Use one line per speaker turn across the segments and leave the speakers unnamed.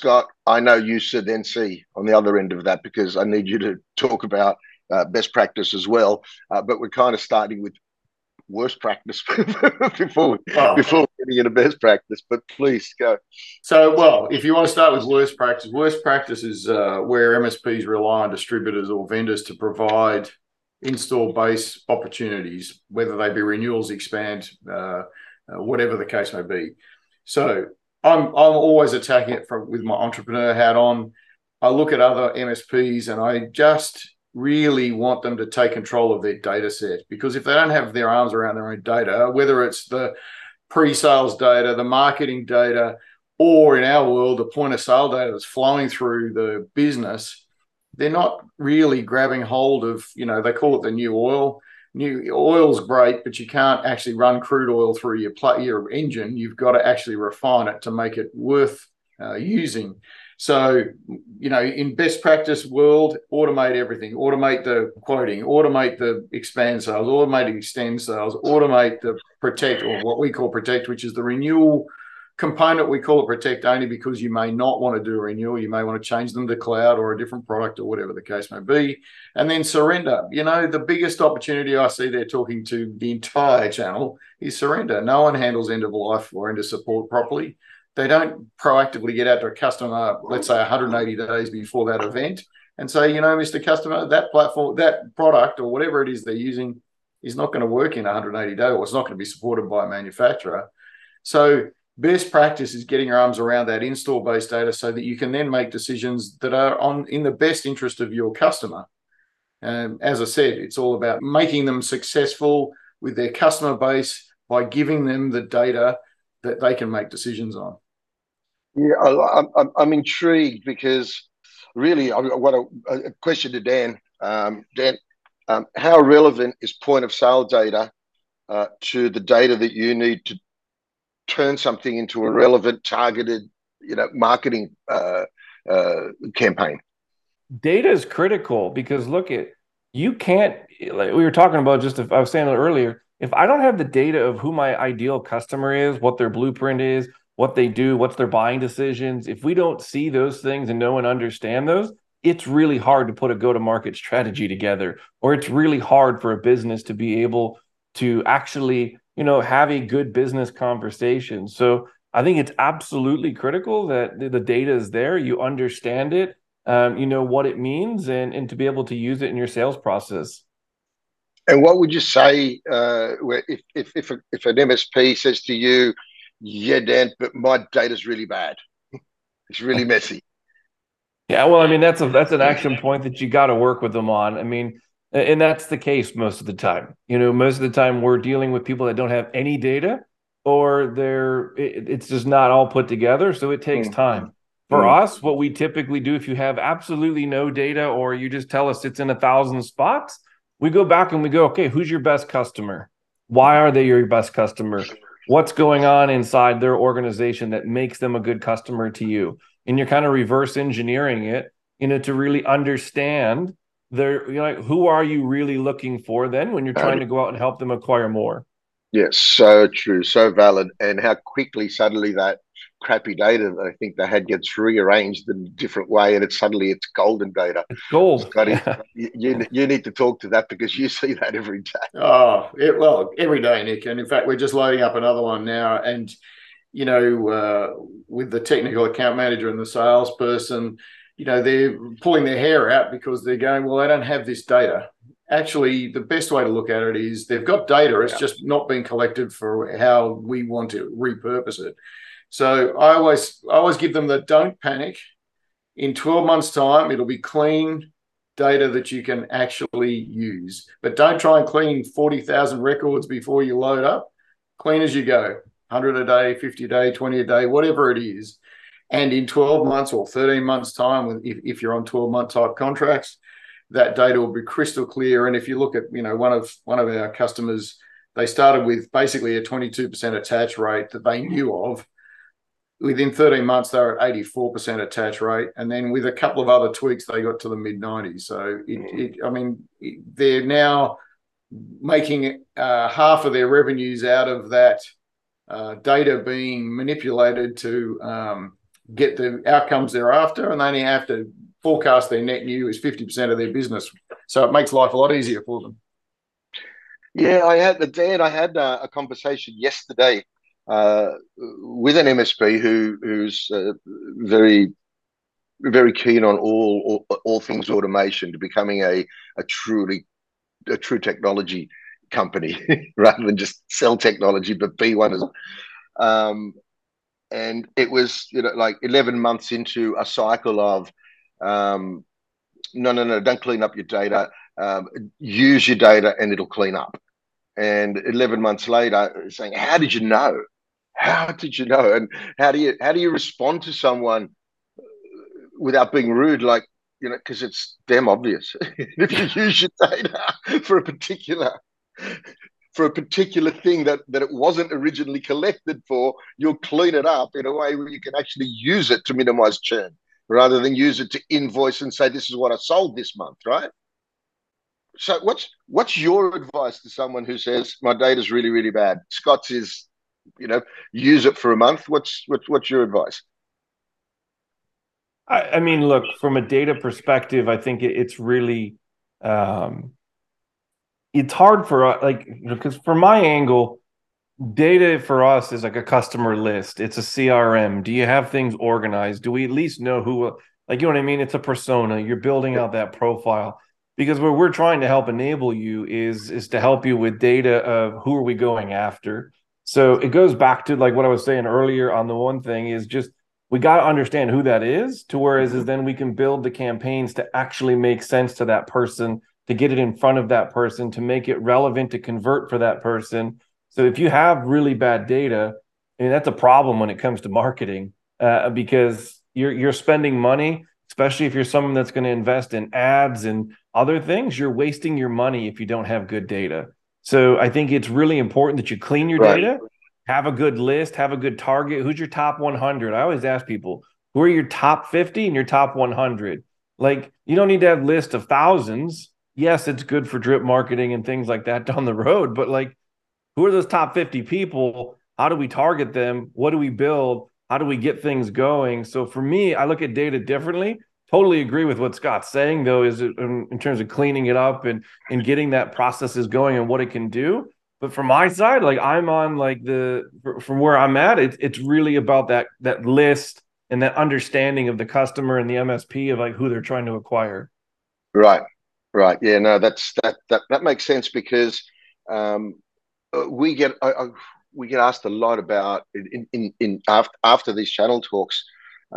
Scott, I know you said NC on the other end of that because I need you to talk about uh, best practice as well. Uh, but we're kind of starting with worst practice before oh. before getting into best practice. But please go.
So, well, if you want to start with worst practice, worst practice is uh, where MSPs rely on distributors or vendors to provide install base opportunities, whether they be renewals, expand, uh, uh, whatever the case may be. So, I'm I'm always attacking it from with my entrepreneur hat on. I look at other MSPs and I just really want them to take control of their data set because if they don't have their arms around their own data, whether it's the pre-sales data, the marketing data, or in our world, the point of sale data that's flowing through the business, they're not really grabbing hold of, you know, they call it the new oil. New oil's great, but you can't actually run crude oil through your your engine. You've got to actually refine it to make it worth uh, using. So, you know, in best practice world, automate everything, automate the quoting, automate the expand sales, automate extend sales, automate the protect or what we call protect, which is the renewal component. We call it protect only because you may not want to do a renewal. You may want to change them to cloud or a different product or whatever the case may be. And then surrender. You know, the biggest opportunity I see there talking to the entire channel is surrender. No one handles end of life or end of support properly they don't proactively get out to a customer, let's say 180 days before that event, and say, you know, Mr. Customer, that platform, that product, or whatever it is they're using, is not going to work in 180 days, or it's not going to be supported by a manufacturer. So best practice is getting your arms around that install base data so that you can then make decisions that are on in the best interest of your customer. And as I said, it's all about making them successful with their customer base by giving them the data that they can make decisions on.
Yeah, I, am I'm intrigued because really I've got a, a question to Dan. Um, Dan, um, how relevant is point of sale data uh, to the data that you need to turn something into a relevant, targeted, you know, marketing uh, uh, campaign?
Data is critical because look at you can't like we were talking about just if I was saying earlier if I don't have the data of who my ideal customer is, what their blueprint is, what they do, what's their buying decisions, if we don't see those things and know and understand those, it's really hard to put a go to market strategy together or it's really hard for a business to be able to actually, you know, have a good business conversation. So I think it's absolutely critical that the data is there, you understand it, um, you know what it means and and to be able to use it in your sales process.
And what would you say uh, if, if, if, a, if an MSP says to you, yeah, Dan, but my data's really bad. it's really messy.
Yeah, well, I mean, that's a that's an action point that you got to work with them on. I mean, and that's the case most of the time. You know, most of the time we're dealing with people that don't have any data, or they're it, it's just not all put together. So it takes mm. time. For mm. us, what we typically do, if you have absolutely no data, or you just tell us it's in a thousand spots, we go back and we go, okay, who's your best customer? Why are they your best customer? What's going on inside their organization that makes them a good customer to you? And you're kind of reverse engineering it, you know, to really understand their, you know, like, who are you really looking for then when you're trying to go out and help them acquire more?
Yes, so true, so valid. And how quickly suddenly that crappy data that I think they had gets rearranged in a different way, and it's suddenly it's golden data.
It's gold.
Scotty, you, you, you need to talk to that because you see that every day.
Oh, it, well, every day, Nick. And in fact, we're just loading up another one now. And you know, uh, with the technical account manager and the salesperson, you know, they're pulling their hair out because they're going, well, they don't have this data. Actually, the best way to look at it is they've got data. It's yeah. just not been collected for how we want to repurpose it. So I always I always give them the don't panic. In 12 months' time, it'll be clean data that you can actually use. But don't try and clean 40,000 records before you load up. Clean as you go. 100 a day, 50 a day, 20 a day, whatever it is. And in 12 months or 13 months' time, if, if you're on 12 month type contracts, that data will be crystal clear. And if you look at, you know, one of one of our customers, they started with basically a 22% attach rate that they knew of within 13 months, they were at 84% attach rate. And then with a couple of other tweaks, they got to the mid 90s. So, it, mm. it, I mean, they're now making uh, half of their revenues out of that uh, data being manipulated to um, get the outcomes they're after, and they only have to forecast their net new is 50% of their business. So it makes life a lot easier for them.
Yeah, I had the Dan. I had a, a conversation yesterday uh, with an MSP who who's uh, very very keen on all, all, all things automation to becoming a a truly a true technology company rather than just sell technology but be one as um, and it was you know like 11 months into a cycle of um, no no no don't clean up your data. Um, use your data and it'll clean up. And 11 months later saying how did you know? How did you know? And how do you how do you respond to someone without being rude? Like you know because it's damn obvious. If you use your data for a particular for a particular thing that, that it wasn't originally collected for, you'll clean it up in a way where you can actually use it to minimize churn rather than use it to invoice and say, this is what I sold this month, right? So what's what's your advice to someone who says my data's really, really bad? Scott's is, you know, use it for a month. What's what's what's your advice?
I, I mean, look, from a data perspective, I think it, it's really um, it's hard for us, like because from my angle, data for us is like a customer list. It's a CRM. Do you have things organized? Do we at least know who? Like you know what I mean? It's a persona. You're building out that profile because what we're trying to help enable you is is to help you with data of who are we going after. So it goes back to like what I was saying earlier on the one thing is just we got to understand who that is to whereas is then we can build the campaigns to actually make sense to that person to get it in front of that person, to make it relevant to convert for that person. So if you have really bad data, I mean that's a problem when it comes to marketing uh, because you're you're spending money, especially if you're someone that's going to invest in ads and other things. You're wasting your money if you don't have good data. So I think it's really important that you clean your right. data, have a good list, have a good target. Who's your top 100? I always ask people, who are your top 50 and your top 100? Like you don't need to have a list of thousands yes, it's good for drip marketing and things like that down the road, but like who are those top 50 people? How do we target them? What do we build? How do we get things going? So for me, I look at data differently. Totally agree with what Scott's saying, though, is in, um, in terms of cleaning it up and and getting that processes going and what it can do. But from my side, like I'm on like the from where I'm at, it's really about that that list and that understanding of the customer and the MSP of like who they're trying to acquire.
Right. Right. Yeah. No, that's that that that makes sense because um, we get I, I, we get asked a lot about in in, in after after these channel talks.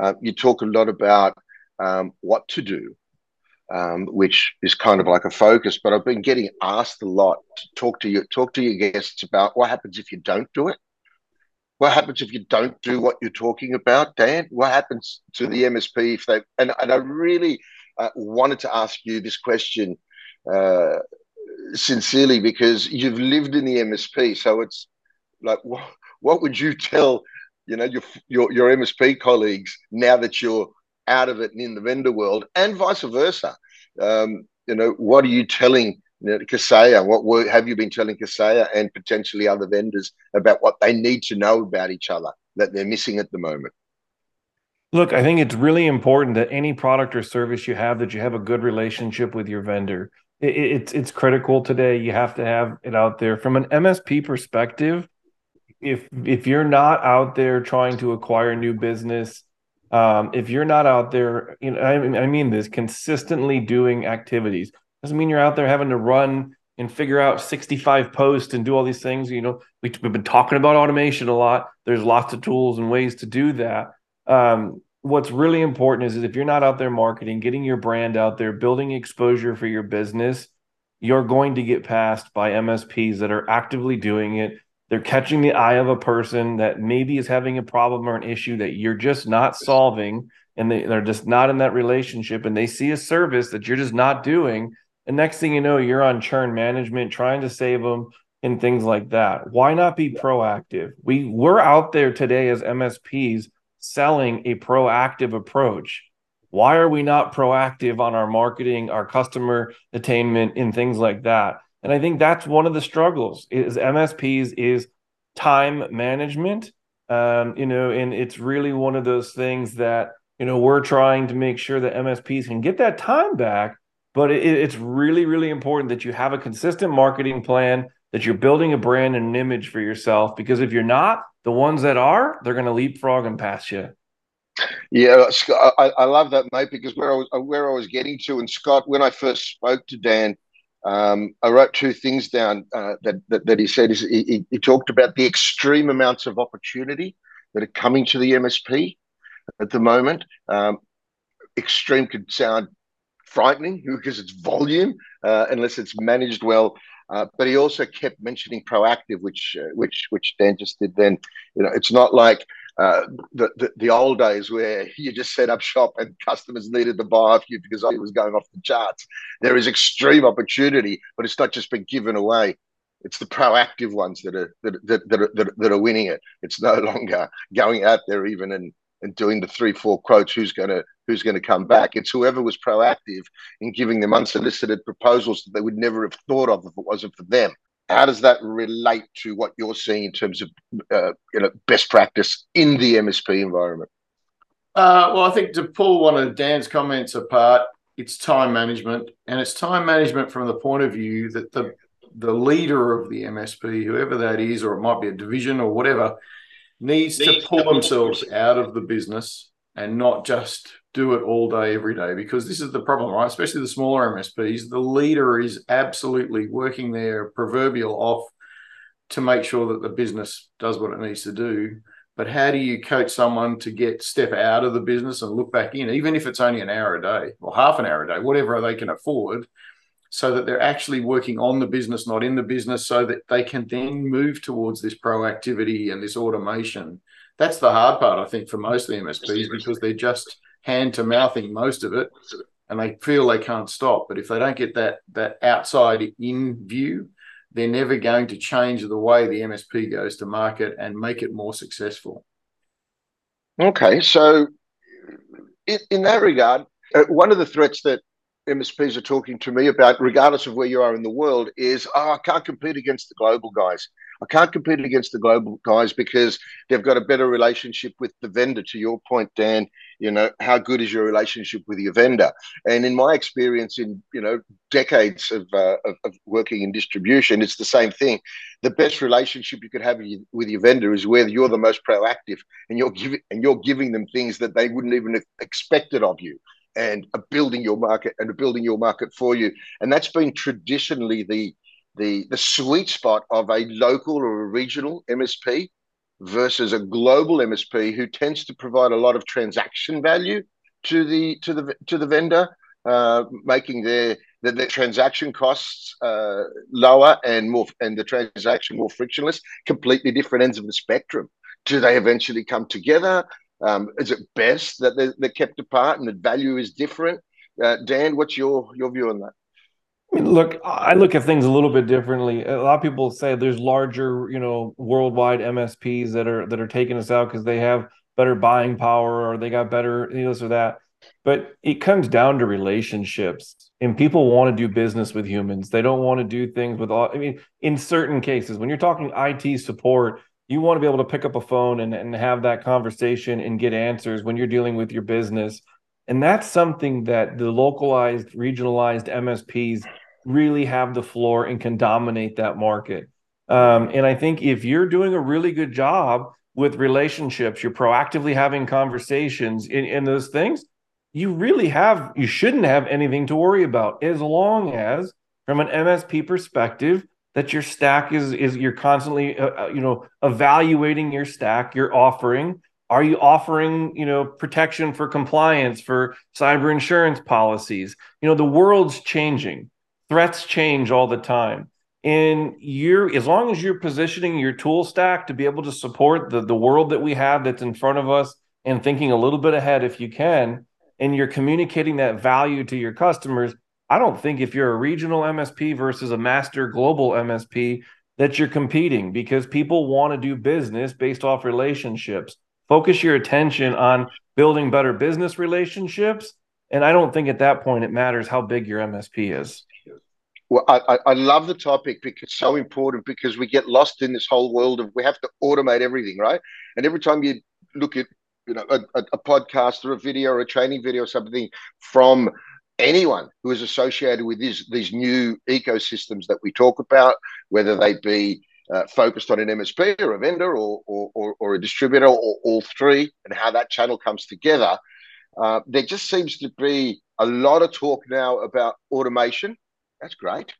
Uh, you talk a lot about um, what to do, um, which is kind of like a focus. But I've been getting asked a lot to talk to you talk to your guests about what happens if you don't do it. What happens if you don't do what you're talking about, Dan? What happens to the MSP if they and, and I really uh, wanted to ask you this question uh, sincerely because you've lived in the MSP. So it's like, what, what would you tell, you know, your, your, your MSP colleagues now that you're out of it and in the vendor world and vice versa? Um, you know, what are you telling you know, Kaseya? What were, have you been telling Kaseya and potentially other vendors about what they need to know about each other that they're missing at the moment?
Look, I think it's really important that any product or service you have that you have a good relationship with your vendor. It, it's it's critical today. You have to have it out there from an MSP perspective. If if you're not out there trying to acquire new business, um, if you're not out there, you know, I mean, I mean this consistently doing activities doesn't mean you're out there having to run and figure out 65 posts and do all these things. You know, we, we've been talking about automation a lot. There's lots of tools and ways to do that um, what's really important is, is if you're not out there marketing, getting your brand out there, building exposure for your business, you're going to get passed by MSPs that are actively doing it. They're catching the eye of a person that maybe is having a problem or an issue that you're just not solving, and they, they're just not in that relationship, and they see a service that you're just not doing. And next thing you know, you're on churn management, trying to save them and things like that. Why not be proactive? We we're out there today as MSPs selling a proactive approach. Why are we not proactive on our marketing, our customer attainment, and things like that? And I think that's one of the struggles is MSPs is time management Um, you know, and it's really one of those things that you know we're trying to make sure that MSPs can get that time back. But it, it's really, really important that you have a consistent marketing plan, that you're building a brand and an image for yourself. Because if you're not, the ones that are, they're going to leapfrog and pass you.
Yeah, I, I love that, mate, because where I was where I was getting to, and Scott, when I first spoke to Dan, um, I wrote two things down uh, that, that, that he said. He, he, talked about the extreme amounts of opportunity that are coming to the MSP at the moment. Um, extreme could sound frightening because it's volume uh, unless it's managed well. Uh, but he also kept mentioning proactive, which uh, which which Dan just did. Then you know, it's not like uh, the, the, the old days where you just set up shop and customers needed to buy off you because it was going off the charts. There is extreme opportunity, but it's not just been given away. It's the proactive ones that are that, that, that, are, that, are winning it. It's no longer going out there even and and doing the three four quotes. Who's going to who's going to come back? It's whoever was proactive in giving them unsolicited proposals that they would never have thought of if it wasn't for them. How does that relate to what you're seeing in terms of uh, you know best practice in the MSP environment?
Uh, well, I think to pull one of Dan's comments apart, it's time management, and it's time management from the point of view that the the leader of the MSP, whoever that is, or it might be a division or whatever, needs to pull themselves out of the business and not just do it all day, every day, because this is the problem, right? Especially the smaller MSPs. The leader is absolutely working their proverbial off to make sure that the business does what it needs to do. But how do you coach someone to get step out of the business and look back in, even if it's only an hour a day or half an hour a day, whatever they can afford, so that they're actually working on the business, not in the business, so that they can then move towards this proactivity and this automation. That's the hard part, I think, for most of the MSPs because they're just hand to mouthing most of it, and they feel they can't stop. But if they don't get that that outside in view, they're never going to change the way the MSP goes to market and make it more successful.
Okay, so in, in that regard, uh, one of the threats that MSPs are talking to me about, regardless of where you are in the world, is oh, I can't compete against the global guys. I can't compete against the global guys because they've got a better relationship with the vendor. To your point, Dan, you know how good is your relationship with your vendor? And in my experience, in you know decades of, uh, of, of working in distribution, it's the same thing. The best relationship you could have with your vendor is where you're the most proactive, and you're giving and you're giving them things that they wouldn't even have expected of you and building your market and building your market for you. And that's been traditionally the the the sweet spot of a local or a regional MSP versus a global MSP who tends to provide a lot of transaction value to the to the to the vendor, uh, making their, their, their transaction costs uh, lower and more and the transaction more frictionless. Completely different ends of the spectrum. Do they eventually come together? Um, is it best that they're, they're, kept apart and the value is different? Uh, Dan, what's your your view on that?
I mean, look, I look at things a little bit differently. A lot of people say there's larger, you know, worldwide MSPs that are that are taking us out because they have better buying power or they got better you know, this or that. But it comes down to relationships, and people want to do business with humans. They don't want to do things with all. I mean, in certain cases, when you're talking IT support, you want to be able to pick up a phone and, and have that conversation and get answers when you're dealing with your business. And that's something that the localized, regionalized MSPs really have the floor and can dominate that market. Um, and I think if you're doing a really good job with relationships, you're proactively having conversations in, in those things, you really have, you shouldn't have anything to worry about as long as, from an MSP perspective, that your stack is is you're constantly uh, uh, you know evaluating your stack you're offering. Are you offering you know protection for compliance for cyber insurance policies? You know the world's changing. Threats change all the time. And you're as long as you're positioning your tool stack to be able to support the the world that we have that's in front of us and thinking a little bit ahead if you can and you're communicating that value to your customers I don't think if you're a regional MSP versus a master global MSP that you're competing because people want to do business based off relationships. Focus your attention on building better business relationships. And I don't think at that point it matters how big your MSP is.
well, I, I love the topic because it's so important because we get lost in this whole world of we have to automate everything, right? And every time you look at you know a, a podcast or a video or a training video or something from anyone who is associated with these these new ecosystems that we talk about, whether they be uh, focused on an MSP or a vendor or or, or, or a distributor or all three, and how that channel comes together. Uh, there just seems to be a lot of talk now about automation. That's great.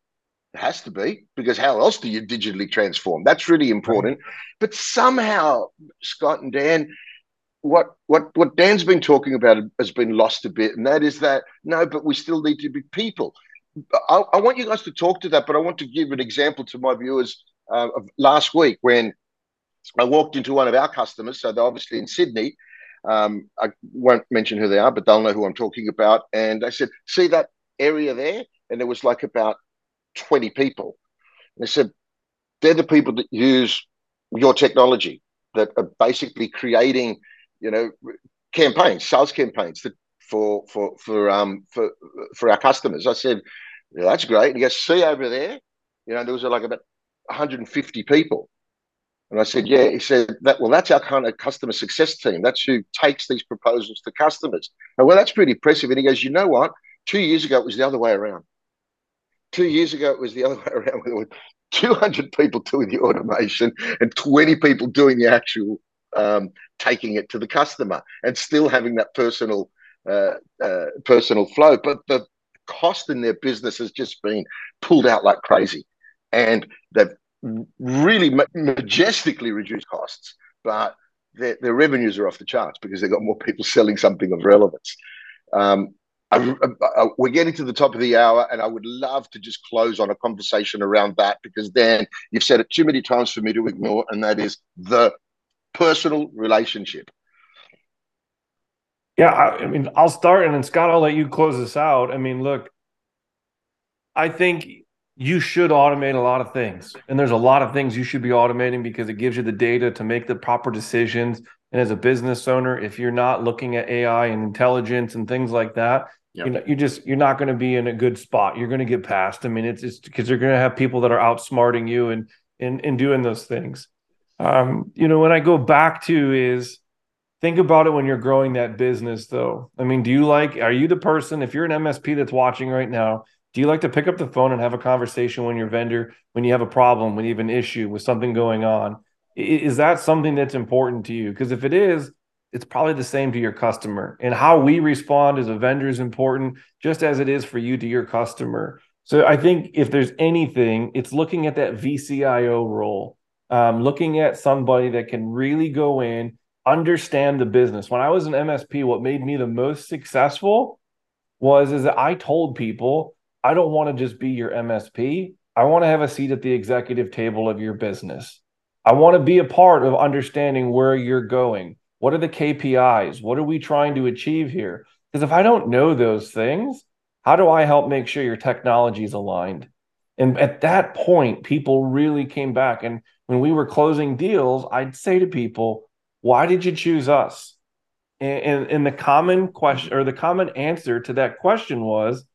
It has to be because how else do you digitally transform? That's really important. But somehow, Scott and Dan, what what what Dan's been talking about has been lost a bit, and that is that no, but we still need to be people. I, I want you guys to talk to that, but I want to give an example to my viewers uh, of last week when I walked into one of our customers. So they're obviously in Sydney. Um, I won't mention who they are, but they'll know who I'm talking about. And I said, "See that area there?" And there was like about 20 people. And they said, "They're the people that use your technology that are basically creating." You know, campaigns, sales campaigns for for for for um for for our customers. I said, yeah, that's great. And he goes, see over there, you know, there was like about 150 people. And I said, yeah. He said that. Well, that's our kind of customer success team. That's who takes these proposals to customers. And well, that's pretty impressive. And he goes, you know what? Two years ago, it was the other way around. Two years ago, it was the other way around. There were 200 people doing the automation and 20 people doing the actual um, taking it to the customer and still having that personal uh, uh, personal flow. But the cost in their business has just been pulled out like crazy, and they've really ma- majestically reduced costs, but their, their revenues are off the charts because they've got more people selling something of relevance. Um, I, I, we're getting to the top of the hour, and I would love to just close on a conversation around that because Dan, you've said it too many times for me to ignore, and that is the personal relationship.
Yeah, I, I mean, I'll start, and then Scott, I'll let you close this out. I mean, look, I think you should automate a lot of things, and there's a lot of things you should be automating because it gives you the data to make the proper decisions. And as a business owner, if you're not looking at AI and intelligence and things like that, Yep. you know you just you're not going to be in a good spot you're going to get passed i mean it's just because you're going to have people that are outsmarting you and and in doing those things um, you know, when I go back to is think about it when you're growing that business though. I mean, do you like are you the person if you're an MSP that's watching right now, do you like to pick up the phone and have a conversation when your vendor when you have a problem, when you have an issue with something going on? Is that something that's important to you? Because if it is, it's probably the same to your customer. And how we respond as a vendor is important, just as it is for you to your customer. So I think if there's anything, it's looking at that VCIO role um, looking at somebody that can really go in, understand the business. When I was an MSP, what made me the most successful was is that I told people I don't want to just be your MSP. I want to have a seat at the executive table of your business. I want to be a part of understanding where you're going. What are the KPIs? What are we trying to achieve here? Because if I don't know those things, how do I help make sure your technology is aligned? And at that point, people really came back. And when we were closing deals, I'd say to people, why did you choose us? And, and, and the common question or the common answer to that question was,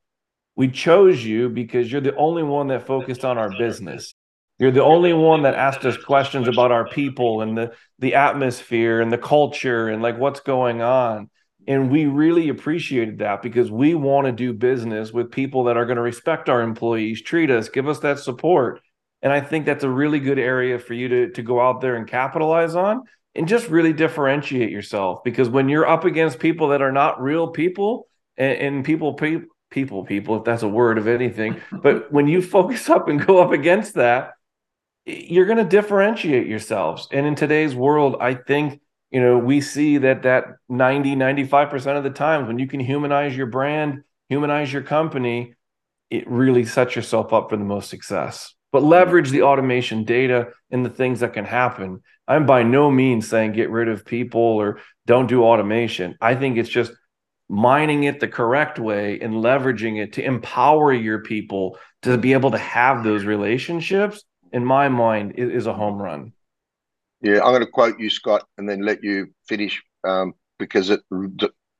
we chose you because you're the only one that focused on our business. You're the only one that asked us questions about our people and the the atmosphere and the culture and like what's going on. And we really appreciated that because we want to do business with people that are going to respect our employees, treat us, give us that support. And I think that's a really good area for you to, to go out there and capitalize on and just really differentiate yourself. Because when you're up against people that are not real people and, and people, pe- people, people, if that's a word of anything, but when you focus up and go up against that, you're going to differentiate yourselves. And in today's world, I think, you know, we see that that 90, 95% of the times when you can humanize your brand, humanize your company, it really sets yourself up for the most success but leverage the automation data and the things that can happen. I'm by no means saying get rid of people or don't do automation. I think it's just mining it the correct way and leveraging it to empower your people to be able to have those relationships. In my mind, is a home run.
Yeah, I'm going to quote you, Scott, and then let you finish um, because it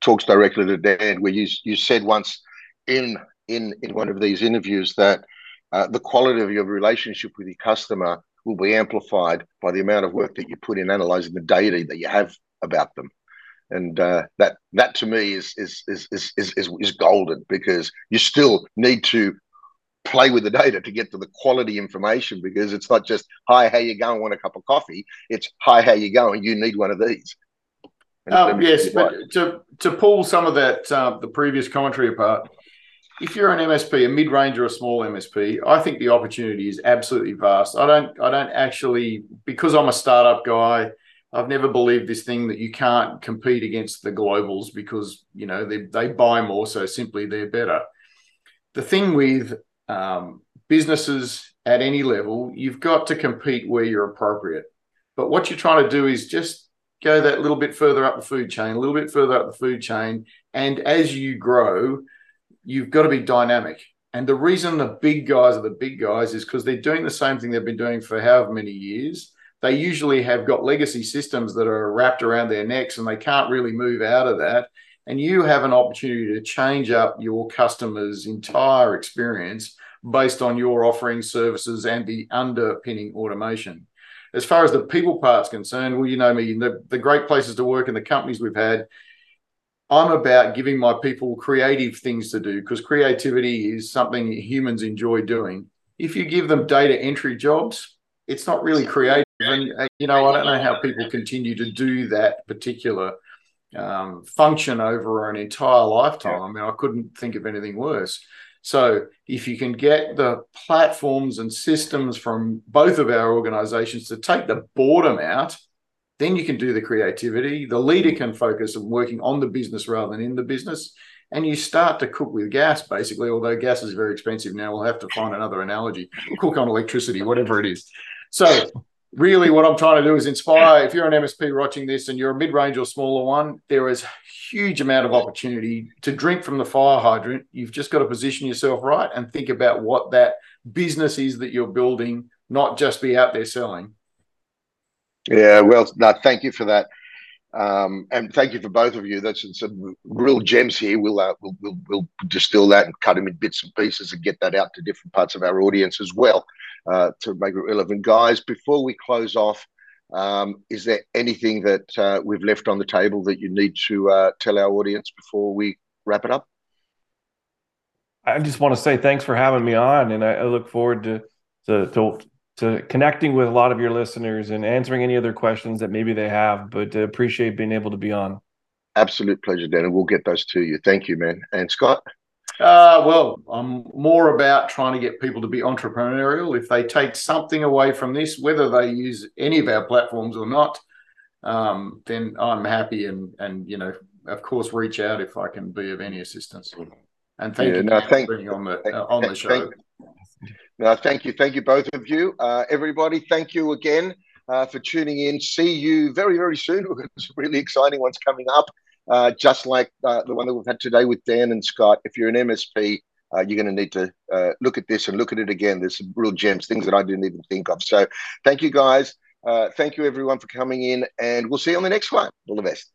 talks directly to Dan. Where you you said once in in in one of these interviews that uh, the quality of your relationship with your customer will be amplified by the amount of work that you put in analyzing the data that you have about them. And uh, that that to me is, is is is is is golden because you still need to play with the data to get to the quality information because it's not just hi how you going? Want a cup of coffee? It's hi how you going? You need one of these.
Um, yes but to to pull some of that uh, the previous commentary apart if you're an MSP, a mid-range or a small MSP, I think the opportunity is absolutely vast. I don't, I don't actually, because I'm a startup guy, I've never believed this thing that you can't compete against the globals because you know they they buy more, so simply they're better. The thing with um, businesses at any level, you've got to compete where you're appropriate. But what you're trying to do is just go that little bit further up the food chain, a little bit further up the food chain, and as you grow, you've got to be dynamic. And the reason the big guys are the big guys is because they're doing the same thing they've been doing for however many years. They usually have got legacy systems that are wrapped around their necks and they can't really move out of that. And you have an opportunity to change up your customer's entire experience based on your offering services and the underpinning automation. As far as the people part's concerned, well, you know me, the, the great places to work and the companies we've had, I'm about giving my people creative things to do because creativity is something humans enjoy doing. If you give them data entry jobs, it's not really creative. And, uh, you know, I don't know how people continue to do that particular um, function over an entire lifetime. I mean, I couldn't think of anything worse. So, if you can get the platforms and systems from both of our organizations to take the boredom out then you can do the creativity. The leader can focus on working on the business rather than in the business. And you start to cook with gas, basically, although gas is very expensive now. We'll have to find another analogy. cook on electricity, whatever it is. So, really, what I'm trying to do is inspire. If you're an MSP watching this and you're a mid range or smaller one, there is huge amount of opportunity to drink from the fire hydrant. You've just got to position yourself right and think about what that business is that you're building, not just be out there selling.
Yeah, well, no, thank you for that. Um, and thank you for both of you. That's some real gems here. We'll, uh, we'll, we'll we'll distill that and cut them in bits and pieces and get that out to different parts of our audience as well uh, to make it relevant. Guys, before we close off, um, is there anything that uh, we've left on the table that you need to uh, tell our audience before we wrap it up?
I just want to say thanks for having me on, and I, I look forward to, to to to connecting with a lot of your listeners and answering any other questions that maybe they have. But uh, appreciate being able to be on.
Absolute pleasure, Dan, and we'll get those to you. Thank you, man. And Scott.
Uh, well, I'm more about trying to get people to be entrepreneurial. If they take something away from this, whether they use any of our platforms or not, um, then I'm happy and and you know, of course, reach out if I can be of any assistance. And thank yeah, you no, thank, for being on the uh, on the show.
Thank, no, thank you. Thank you, both of you. Uh, everybody, thank you again uh, for tuning in. See you very, very soon. We've got some really exciting ones coming up, uh, just like uh, the one that we've had today with Dan and Scott. If you're an MSP, uh, you're going to need to uh, look at this and look at it again. There's some real gems, things that I didn't even think of. So thank you, guys. thank you, everyone, for coming in, and we'll see you on the next one. All the best.